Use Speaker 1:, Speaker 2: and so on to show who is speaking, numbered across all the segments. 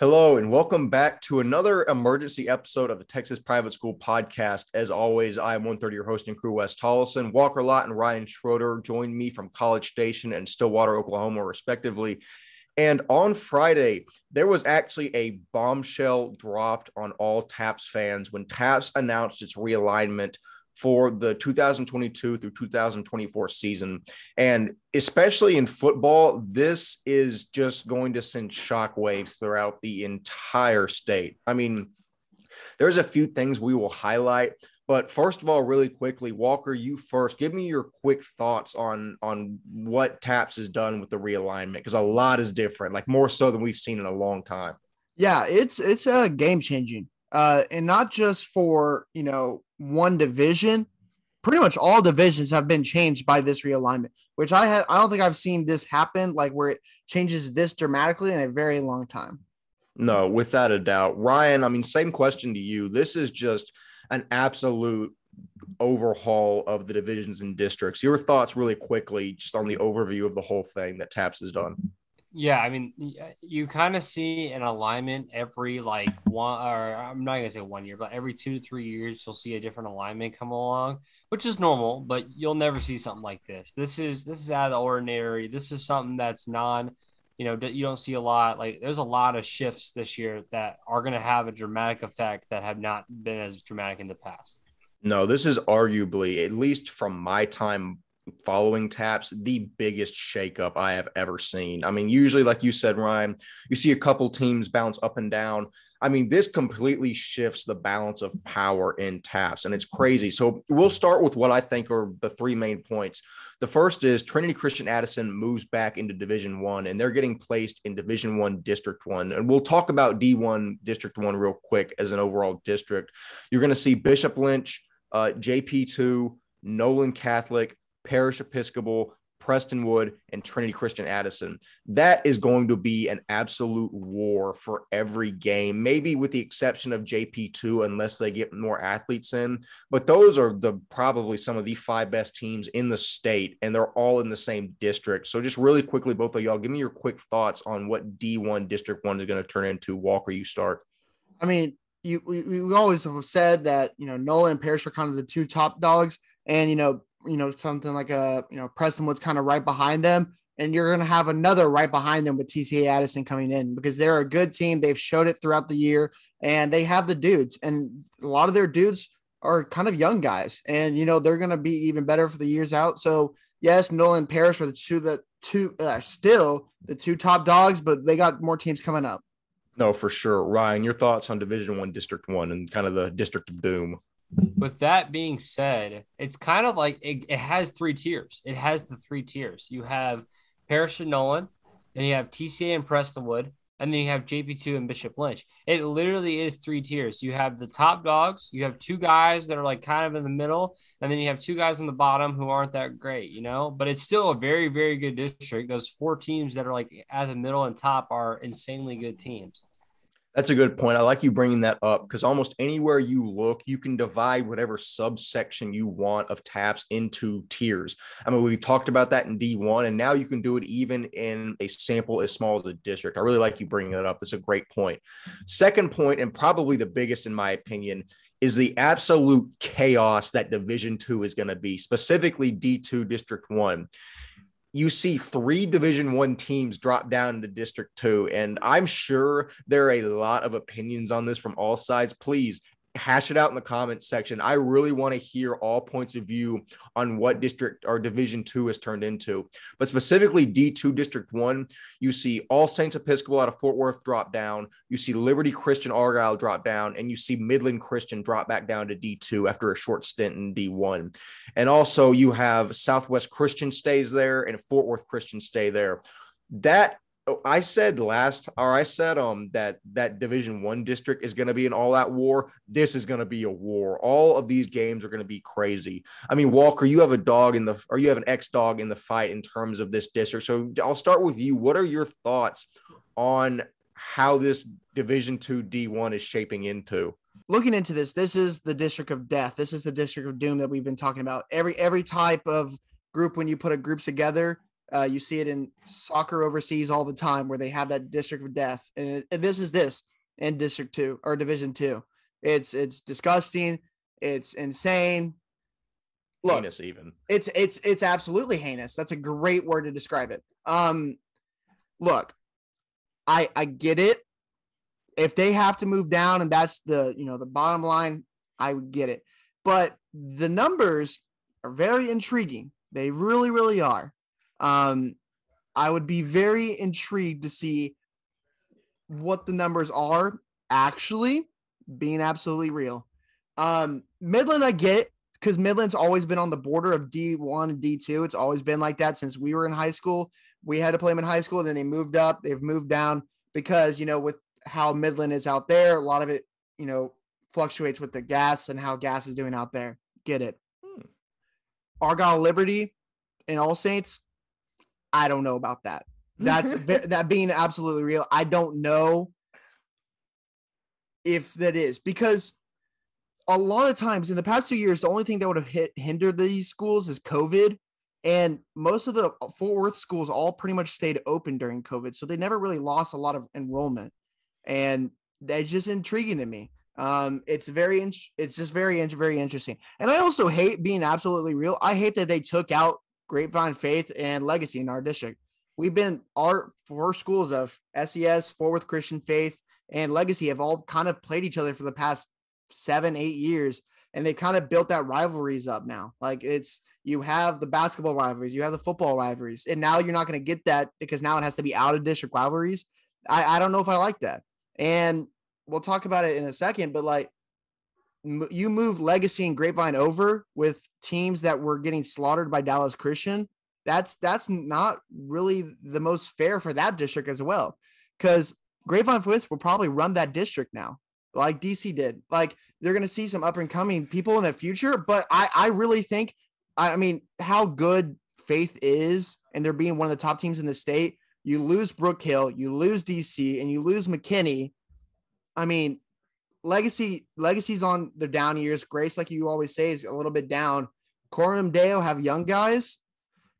Speaker 1: Hello, and welcome back to another emergency episode of the Texas Private School Podcast. As always, I am 130 your host and crew, Wes Tolleson. Walker Lott and Ryan Schroeder joined me from College Station and Stillwater, Oklahoma, respectively. And on Friday, there was actually a bombshell dropped on all TAPPS fans when TAPPS announced its realignment for the 2022 through 2024 season. And especially in football, this is just going to send shockwaves throughout the entire state. I mean, there's a few things we will highlight. But first of all, really quickly, Walker, you first. Give me your quick thoughts on on what TAPPS has done with the realignment because a lot is different, like more so than we've seen in a long time.
Speaker 2: Yeah, it's it's a game changing, uh, and not just for you know one division, pretty much all divisions have been changed by this realignment, which I had I don't think I've seen this happen like where it changes this dramatically in a very long time.
Speaker 1: No, without a doubt. Ryan, I mean, same question to you. This is just an absolute overhaul of the divisions and districts. Your thoughts really quickly just on the overview of the whole thing that TAPPS has done.
Speaker 3: Yeah, I mean, uh, you kind of see an alignment every like one, or I'm not gonna say one year, but every two to three years, you'll see a different alignment come along, which is normal. But you'll never see something like this. This is this is out of the ordinary. This is something that's non, you know, you don't see a lot. Like there's a lot of shifts this year that are gonna have a dramatic effect that have not been as dramatic in the past.
Speaker 1: No, this is arguably, at least from my time following TAPPS the biggest shakeup I have ever seen. I mean, usually, like you said, Ryan, you see a couple teams bounce up and down. I mean, this completely shifts the balance of power in TAPPS, and it's crazy. So we'll start with what I think are the three main points. The first is Trinity Christian Addison moves back into Division One, and they're getting placed in Division One District One. And we'll talk about D1 District One real quick as an overall district. You're going to see Bishop Lynch, uh, JP2, Nolan Catholic, Parish Episcopal, Prestonwood, and Trinity Christian Addison. That is going to be an absolute war for every game, maybe with the exception of JP2, unless they get more athletes in. But those are the probably some of the five best teams in the state, and they're all in the same district. So, just really quickly, both of y'all, give me your quick thoughts on what D1 District 1 is going to turn into. Walker, you start.
Speaker 2: I mean, you we, we always have said that, you know, Nolan and Parish are kind of the two top dogs. And, you know, you know, something like a, you know, Prestonwood's kind of right behind them. And you're going to have another right behind them with TCA Addison coming in because they're a good team. They've showed it throughout the year and they have the dudes. And a lot of their dudes are kind of young guys. And, you know, they're going to be even better for the years out. So, yes, Nolan Parish are the two that two uh, still the two top dogs, but they got more teams coming up.
Speaker 1: No, for sure. Ryan, your thoughts on Division One, District One, and kind of the District of Doom
Speaker 3: with that being said, it's kind of like it, it, has three tiers. It has the three tiers. You have Parish and Nolan, then you have TCA and Prestonwood, and then you have JP2 and Bishop Lynch. It literally is three tiers. You have the top dogs, you have two guys that are like kind of in the middle, and then you have two guys on the bottom who aren't that great, you know. But it's still a very, very good district. Those four teams that are like at the middle and top are insanely good teams.
Speaker 1: That's a good point. I like you bringing that up because almost anywhere you look, you can divide whatever subsection you want of TAPPS into tiers. I mean, we've talked about that in D1, and now you can do it even in a sample as small as a district. I really like you bringing that up. That's a great point. Second point, and probably the biggest in my opinion, is the absolute chaos that Division Two is going to be, specifically D2 District One you see three division one teams drop down to district two and i'm sure there are a lot of opinions on this from all sides. Please hash it out in the comments section. I really want to hear all points of view on what district or division two has turned into. But specifically D2 district one, you see all Saints Episcopal out of Fort Worth drop down. You see Liberty Christian Argyle drop down, and you see Midland Christian drop back down to D2 after a short stint in D1. And also you have Southwest Christian stays there and Fort Worth Christian stay there. That I said last, or I said um that that Division One district is going to be an all-out war. This is going to be a war. All of these games are going to be crazy. I mean, Walker, you have a dog in the, or you have an ex-dog in the fight in terms of this district. So I'll start with you. What are your thoughts on how this Division Two D one is shaping into?
Speaker 2: Looking into this, this is the district of death. This is the district of doom that we've been talking about. Every every type of group, when you put a group together, Uh, you see it in soccer overseas all the time where they have that district of death. And, it, and this is this in District Two or Division Two. It's it's disgusting. It's insane. Look,
Speaker 1: Heinous even.
Speaker 2: it's it's it's absolutely heinous. That's a great word to describe it. Um, look, I I get it. If they have to move down and that's the you know the bottom line, I would get it. But the numbers are very intriguing. They really really are. Um, I would be very intrigued to see what the numbers are actually being absolutely real. Um, Midland, I get because Midland's always been on the border of D1 and D2. It's always been like that since we were in high school. We had to play them in high school, and then they moved up. They've moved down because you know with how Midland is out there, a lot of it you know fluctuates with the gas and how gas is doing out there. Get it?
Speaker 1: Hmm.
Speaker 2: Argyle Liberty and All Saints. I don't know about that. That's that being absolutely real. I don't know if that is because a lot of times in the past two years, the only thing that would have hit hindered these schools is COVID. And most of the Fort Worth schools all pretty much stayed open during COVID. So they never really lost a lot of enrollment. And that's just intriguing to me. Um, it's very, it's just very, very interesting. And I also hate being absolutely real. I hate that they took out Grapevine Faith and Legacy in our district. We've been our four schools of SCS, Fort Worth Christian Faith, and Legacy have all kind of played each other for the past seven, eight years, and they kind of built that rivalries up now. Like it's you have the basketball rivalries, you have the football rivalries, and now you're not going to get that because now it has to be out of district rivalries. I, I don't know if I like that, and we'll talk about it in a second. But like you move Legacy and Grapevine over with teams that were getting slaughtered by Dallas Christian. That's that's not really the most fair for that district as well, because Grapevine Faith will probably run that district now like DC did. Like they're going to see some up and coming people in the future. But I, I really think, I mean, how good Faith is, and they're being one of the top teams in the state. You lose Brook Hill, you lose DC, and you lose McKinney. I mean, Legacy, Legacy's on their down years. Grace, like you always say, is a little bit down. Coram Deo have young guys,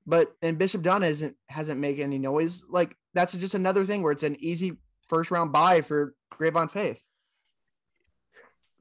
Speaker 2: but and Bishop Dunne isn't hasn't made any noise. Like that's just another thing where it's an easy first round buy for Grapevine Faith.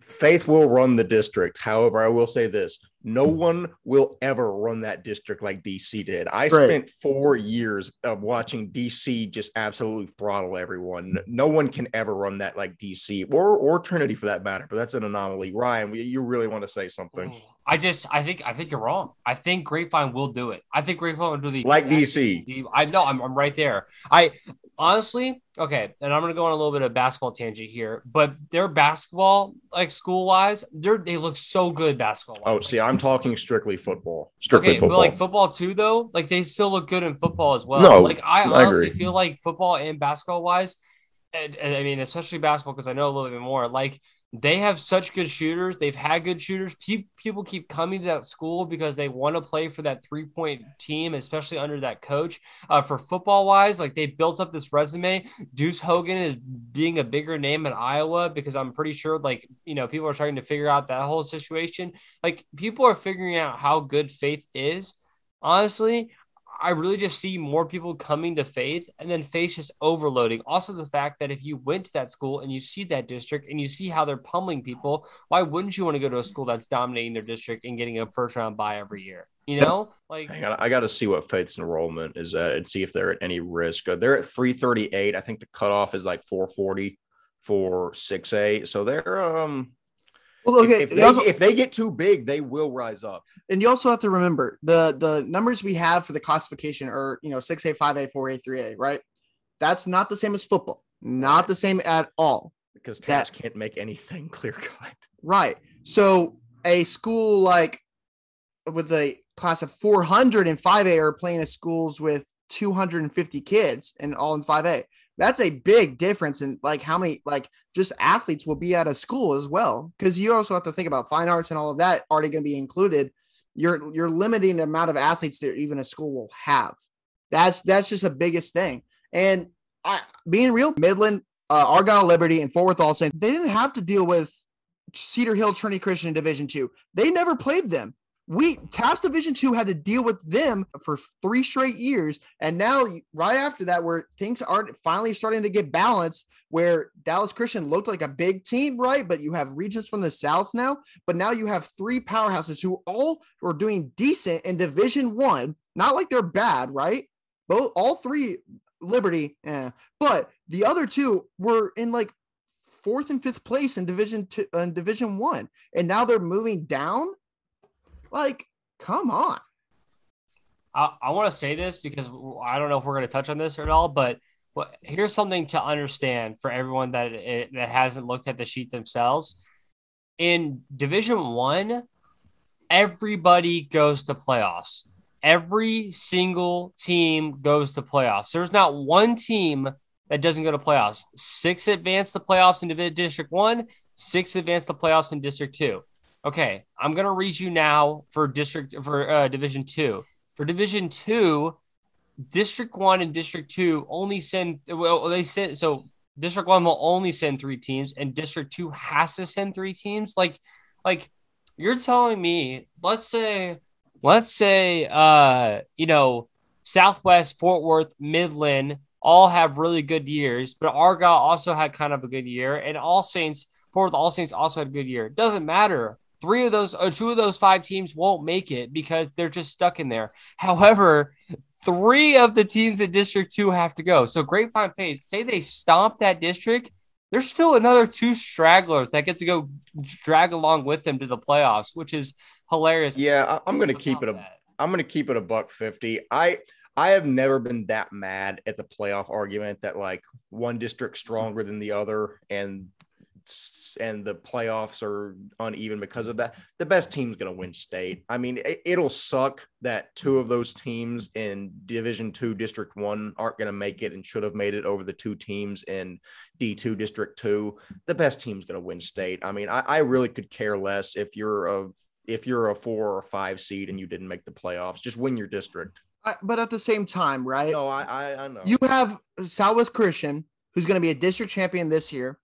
Speaker 1: Faith will run the district. However, I will say this no hmm. one will ever run that district like DC did. I
Speaker 2: Right.
Speaker 1: spent four years of watching DC just absolutely throttle everyone. No one can ever run that like DC or, or Trinity for that matter, but that's an anomaly. Ryan, you really want to say something
Speaker 3: I just, I think, I think you're wrong. I think Grapevine will do it. I think Grapevine will do the
Speaker 1: like DC?
Speaker 3: I know I'm, I'm right there. I honestly, okay, and I'm gonna go on a little bit of basketball tangent here, but their basketball, like school wise, they're they look so good basketball.
Speaker 1: Oh, see, I'm talking strictly football. Strictly
Speaker 3: okay,
Speaker 1: football.
Speaker 3: but like football too, though, like they still look good in football as well.
Speaker 1: No,
Speaker 3: like I honestly feel like football and basketball wise, and, and I mean especially basketball because I know a little bit more. Like they have such good shooters. They've had good shooters. Pe- people keep coming to that school because they want to play for that three point team, especially under that coach. Uh, for football wise, like they built up this resume. Deuce Hogan is being a bigger name in Iowa because I'm pretty sure, like, you know, people are trying to figure out that whole situation. Like, people are figuring out how good faith is. Honestly, I really just see more people coming to faith and then faith just overloading. Also, the fact that if you went to that school and you see that district and you see how they're pummeling people, why wouldn't you want to go to a school that's dominating their district and getting a first round bye every year? You know, like
Speaker 1: Hang on, I got to see what Faith's enrollment is at and see if they're at any risk. Uh, They're at 338. I think the cutoff is like 440 for 6A. So they're um
Speaker 2: Well, okay.
Speaker 1: if,
Speaker 2: they
Speaker 1: they,
Speaker 2: also-
Speaker 1: if they get too big, they will rise up.
Speaker 2: and you also have to remember the the numbers we have for the classification are you know 6A, 5A, 4A, 3A, right? That's not the same as football. Not the same at all.
Speaker 1: because TAPPS can't make anything clear cut.
Speaker 2: Right. So a school like with a class of 400 in 5A are playing at schools with 250 kids and all in 5A. That's a big difference in like how many like just athletes will be at a school as well. Because you also have to think about fine arts and all of that already going to be included. You're you're limiting the amount of athletes that even a school will have. That's that's just the biggest thing. And I being real, Midland, uh, Argyle Liberty, and Fort Worth all saying they didn't have to deal with Cedar Hill Trinity Christian Division Two. They never played them. We TAPPS Division Two had to deal with them for three straight years, and now right after that, where things are finally starting to get balanced, where Dallas Christian looked like a big team, right? But you have regions from the South now, but now you have three powerhouses who all are doing decent in Division One. Not like they're bad, right? Both all three Liberty, eh. but the other two were in like fourth and fifth place in Division Two, uh, Division One, and now they're moving down like, come on.
Speaker 3: I, I want to say this because I don't know if we're going to touch on this at all, but here's something to understand for everyone that it, that hasn't looked at the sheet themselves. In Division One, everybody goes to playoffs. Every single team goes to playoffs. There's not one team that doesn't go to playoffs. Six advance the playoffs in District One, six advance the playoffs in District Two. Okay, I'm gonna read you now for district for uh, Division Two. For Division Two, District One and District Two only send. Well, they send so District One will only send three teams, and District Two has to send three teams. Like, like you're telling me, let's say, let's say, uh, you know, Southwest, Fort Worth, Midland all have really good years, but Argyle also had kind of a good year, and All Saints, Fort Worth All Saints also had a good year. It doesn't matter Three of those, or two of those five teams won't make it because they're just stuck in there. However, three of the teams in District 2 have to go. So Grapevine Faith, say they stomp that district, there's still another two stragglers that get to go drag along with them to the playoffs, which is hilarious.
Speaker 1: Yeah, I'm going to keep it a am going to keep it a buck 50. I I have never been that mad at the playoff argument that like one district mm-hmm. stronger than the other and and the playoffs are uneven because of that, the best team's going to win state. I mean, it, will suck that two of those teams in Division Two, District One, aren't going to make it and should have made it over the two teams in D two, District Two. The best team's going to win state. I mean, I, I really could care less if you're a if you're a four or five seed and you didn't make the playoffs. Just win your district.
Speaker 2: but at the same time, right?
Speaker 1: No, I, I, I know.
Speaker 2: You have Southwest Christian, who's going to be a district champion this year.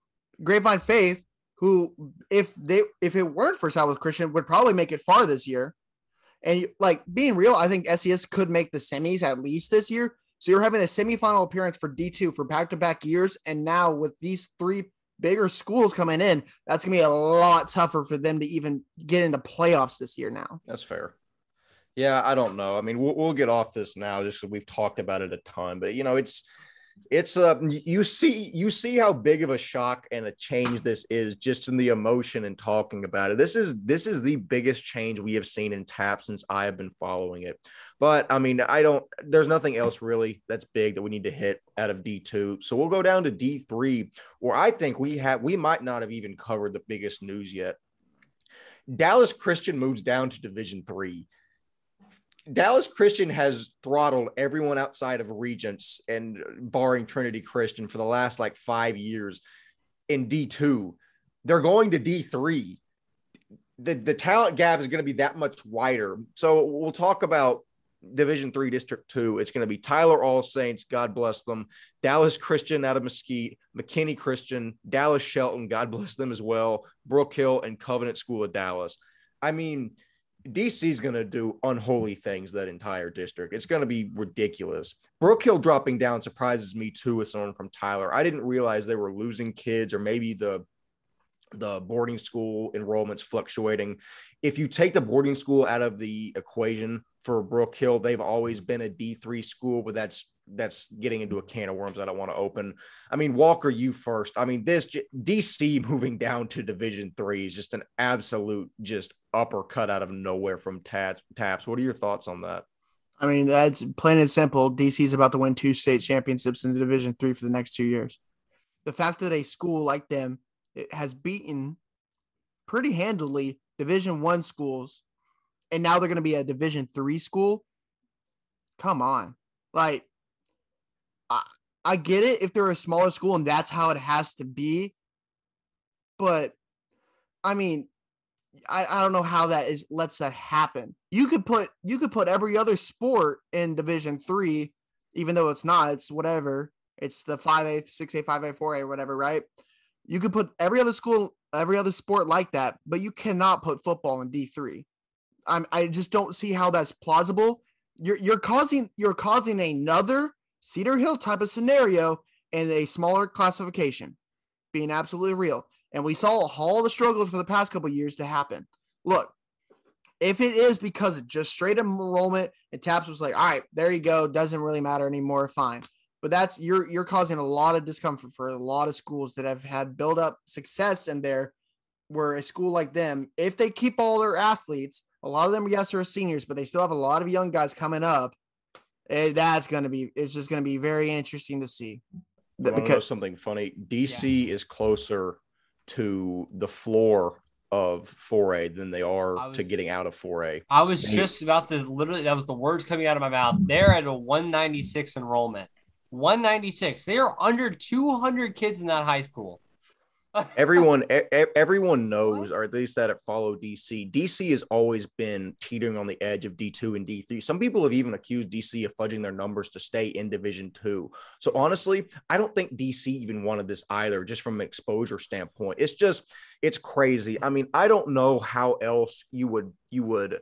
Speaker 2: Grapevine Faith, who if they if it weren't for Southwest Christian, would probably make it far this year. And like being real, I think SCS could make the semis at least this year. So you're having a semifinal appearance for D2 for back-to-back years. And now with these three bigger schools coming in, that's gonna be a lot tougher for them to even get into playoffs this year now.
Speaker 1: That's fair. Yeah, I don't know. I mean, we'll, we'll get off this now just because we've talked about it a ton, but you know, it's it's uh you see you see how big of a shock and a change this is just in the emotion and talking about it. This is this is the biggest change we have seen in tap since i have been following it. But i mean i don't there's nothing else really that's big that we need to hit out of d2 so we'll go down to d3 where i think we have we might not have even covered the biggest news yet. Dallas christian moves down to division three Dallas Christian has throttled everyone outside of Regents and barring Trinity Christian for the last like five years in D2. They're going to D3. The, the talent gap is going to be that much wider. So we'll talk about Division Three, District Two. It's going to be Tyler All Saints, God bless them, Dallas Christian out of Mesquite, McKinney Christian, Dallas Shelton, God bless them as well, Brook Hill, and Covenant School of Dallas. I mean, DC is going to do unholy things that entire district. It's going to be ridiculous. Brook Hill dropping down surprises me too with someone from Tyler. I didn't realize they were losing kids or maybe the the boarding school enrollments fluctuating. If you take the boarding school out of the equation for Brook Hill, they've always been a D3 school, but that's that's getting into a can of worms that I don't want to open. I mean, Walker, you first. I mean, this DC moving down to Division Three is just an absolute just uppercut out of nowhere from TAPPS. TAPPS. What are your thoughts on that?
Speaker 2: I mean, that's plain and simple. DC's about to win two state championships in the Division Three for the next two years. The fact that a school like them has beaten pretty handily Division One schools, and now they're going to be a Division Three school. Come on, like I, get it if they're a smaller school and that's how it has to be. But I mean, I, I don't know how that is lets that happen. You could put you could put every other sport in division three, even though it's not, it's whatever. It's the 5A, 6A, 5A, 4A, whatever, right? You could put every other school, every other sport like that, but you cannot put football in D3. I'm, I just don't see how that's plausible. You're you're causing you're causing another Cedar Hill type of scenario and a smaller classification, being absolutely real. And we saw all the struggles for the past couple years to happen. Look, if it is because of just straight enrollment and TAPPS was like, all right, there you go, doesn't really matter anymore, fine. But that's you're you're causing a lot of discomfort for a lot of schools that have had build up success in there. Where a school like them, if they keep all their athletes, a lot of them, yes, are seniors, but they still have a lot of young guys coming up. And eh, that's going to be, it's just going to be very interesting to see.
Speaker 1: That, because something funny, DC yeah. is closer to the floor of 4A than they are was, to getting out of 4A.
Speaker 3: I was just about to literally, that was the words coming out of my mouth. They're at a 196 enrollment. 196. They are under 200 kids in that high school
Speaker 1: everyone everyone knows what? or at least that it follow dc dc has always been teetering on the edge of d2 and d3 some people have even accused dc of fudging their numbers to stay in division 2 so honestly i don't think dc even wanted this either just from an exposure standpoint. It's just it's crazy. I mean i don't know how else you would you would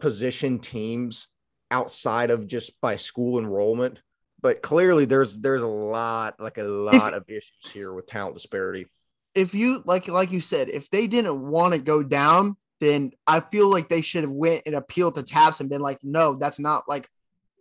Speaker 1: position teams outside of just by school enrollment but clearly there's there's a lot like a lot if, of issues here with talent disparity.
Speaker 2: If you like like you said if they didn't want to go down then i feel like they should have went and appealed to TAPPS and been like no that's not like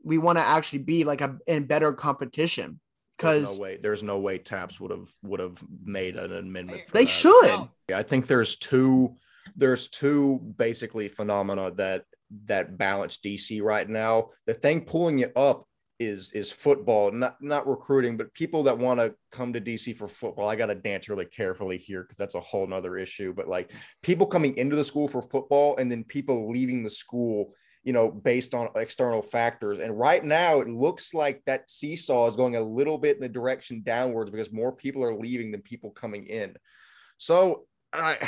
Speaker 2: we want to actually be like a in better competition. Because
Speaker 1: there's no way there's no way TAPPS would have would have made an amendment
Speaker 2: they that. should.
Speaker 1: I think there's two there's two basically phenomena that that balance dc right now. The thing pulling it up is is football, not not recruiting, but people that want to come to DC for football. I got to dance really carefully here because that's a whole nother issue. But like people coming into the school for football and then people leaving the school, you know, based on external factors. And right now, it looks like that seesaw is going a little bit in the direction downwards because more people are leaving than people coming in. So I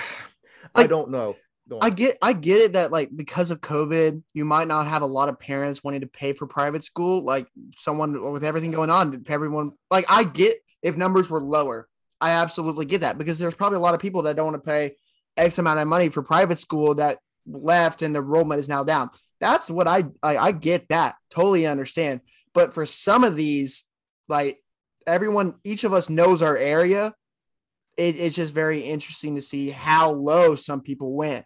Speaker 1: I don't know.
Speaker 2: I get I get it that like because of COVID, you might not have a lot of parents wanting to pay for private school. Like someone with everything going on, everyone like I get if numbers were lower. I absolutely get that because there's probably a lot of people that don't want to pay X amount of money for private school that left and the enrollment is now down. That's what I I, I get that. Totally understand. But for some of these, like everyone, each of us knows our area. It, it's just very interesting to see how low some people went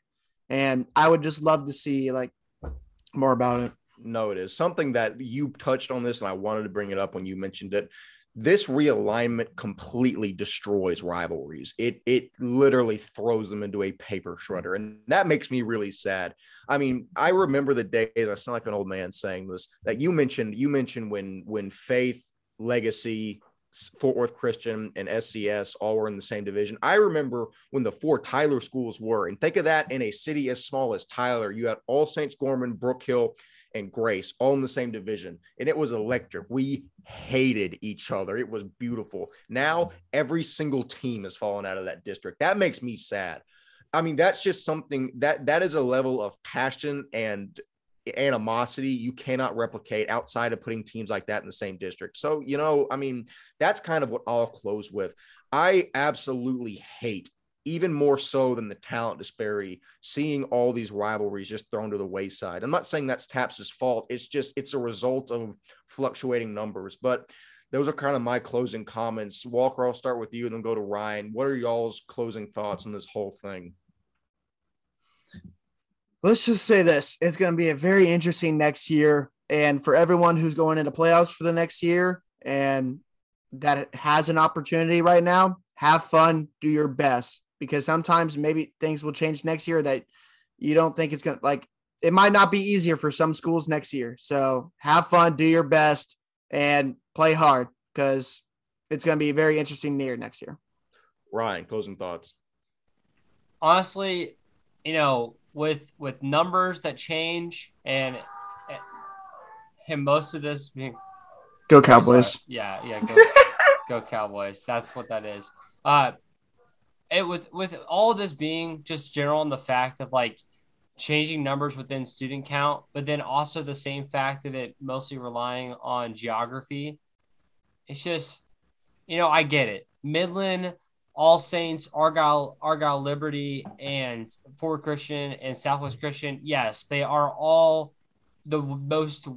Speaker 2: and I would just love to see like more about it.
Speaker 1: No, it is something that you touched on this, and I wanted to bring it up when you mentioned it. This realignment completely destroys rivalries. It it literally throws them into a paper shredder, and that makes me really sad. I mean, I remember the days. I sound like an old man saying this. That you mentioned. You mentioned when when faith, legacy, Fort Worth Christian and SCS all were in the same division. I remember when the four Tyler schools were, and think of that in a city as small as Tyler. You had All Saints, Gorman, Brook Hill, and Grace all in the same division, and it was electric. We hated each other. It was beautiful. Now every single team has fallen out of that district. That makes me sad. I mean, that's just something that that is a level of passion and animosity you cannot replicate outside of putting teams like that in the same district. So, you know, I mean, that's kind of what I'll close with. I absolutely hate, even more so than the talent disparity, seeing all these rivalries just thrown to the wayside. I'm not saying that's TAPPS's fault. It's just, it's a result of fluctuating numbers. But those are kind of my closing comments. Walker, I'll start with you and then go to Ryan. What are y'all's closing thoughts on this whole thing?
Speaker 2: Let's just say this it's going to be a very interesting next year. And for everyone who's going into playoffs for the next year and that has an opportunity right now have fun do your best. Because sometimes maybe things will change next year that you don't think it's going to like it might not be easier for some schools next year. So have fun do your best and play hard because it's going to be a very interesting year next year.
Speaker 1: Ryan closing thoughts.
Speaker 3: Honestly you know with with numbers that change and him most of this being
Speaker 2: go Cowboys.
Speaker 3: Yeah, yeah, go, go Cowboys. That's what that is. Uh it with with all of this being just general on the fact of like changing numbers within student count, but then also the same fact of it mostly relying on geography. It's just, you know, I get it. Midland All Saints, Argyle, Argyle Liberty, and Fort Christian and Southwest Christian, yes, they are all the most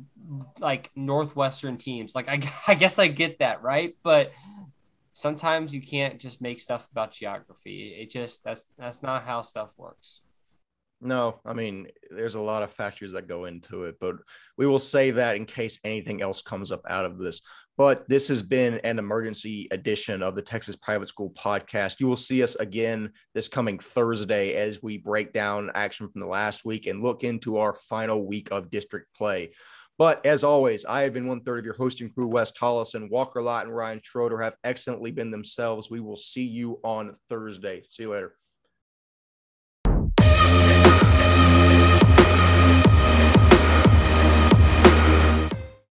Speaker 3: like Northwestern teams. Like I, I guess I get that, right? But sometimes you can't just make stuff about geography. It just that's that's not how stuff works.
Speaker 1: No, I mean, there's a lot of factors that go into it, but we will say that in case anything else comes up out of this. But this has been an emergency edition of the Texas Private School Podcast. You will see us again this coming Thursday as we break down action from the last week and look into our final week of district play. But as always, I have been one third of your hosting crew, Wes Tolleson, Walker Lott, and Ryan Schroeder have excellently been themselves. We will see you on Thursday. See you later.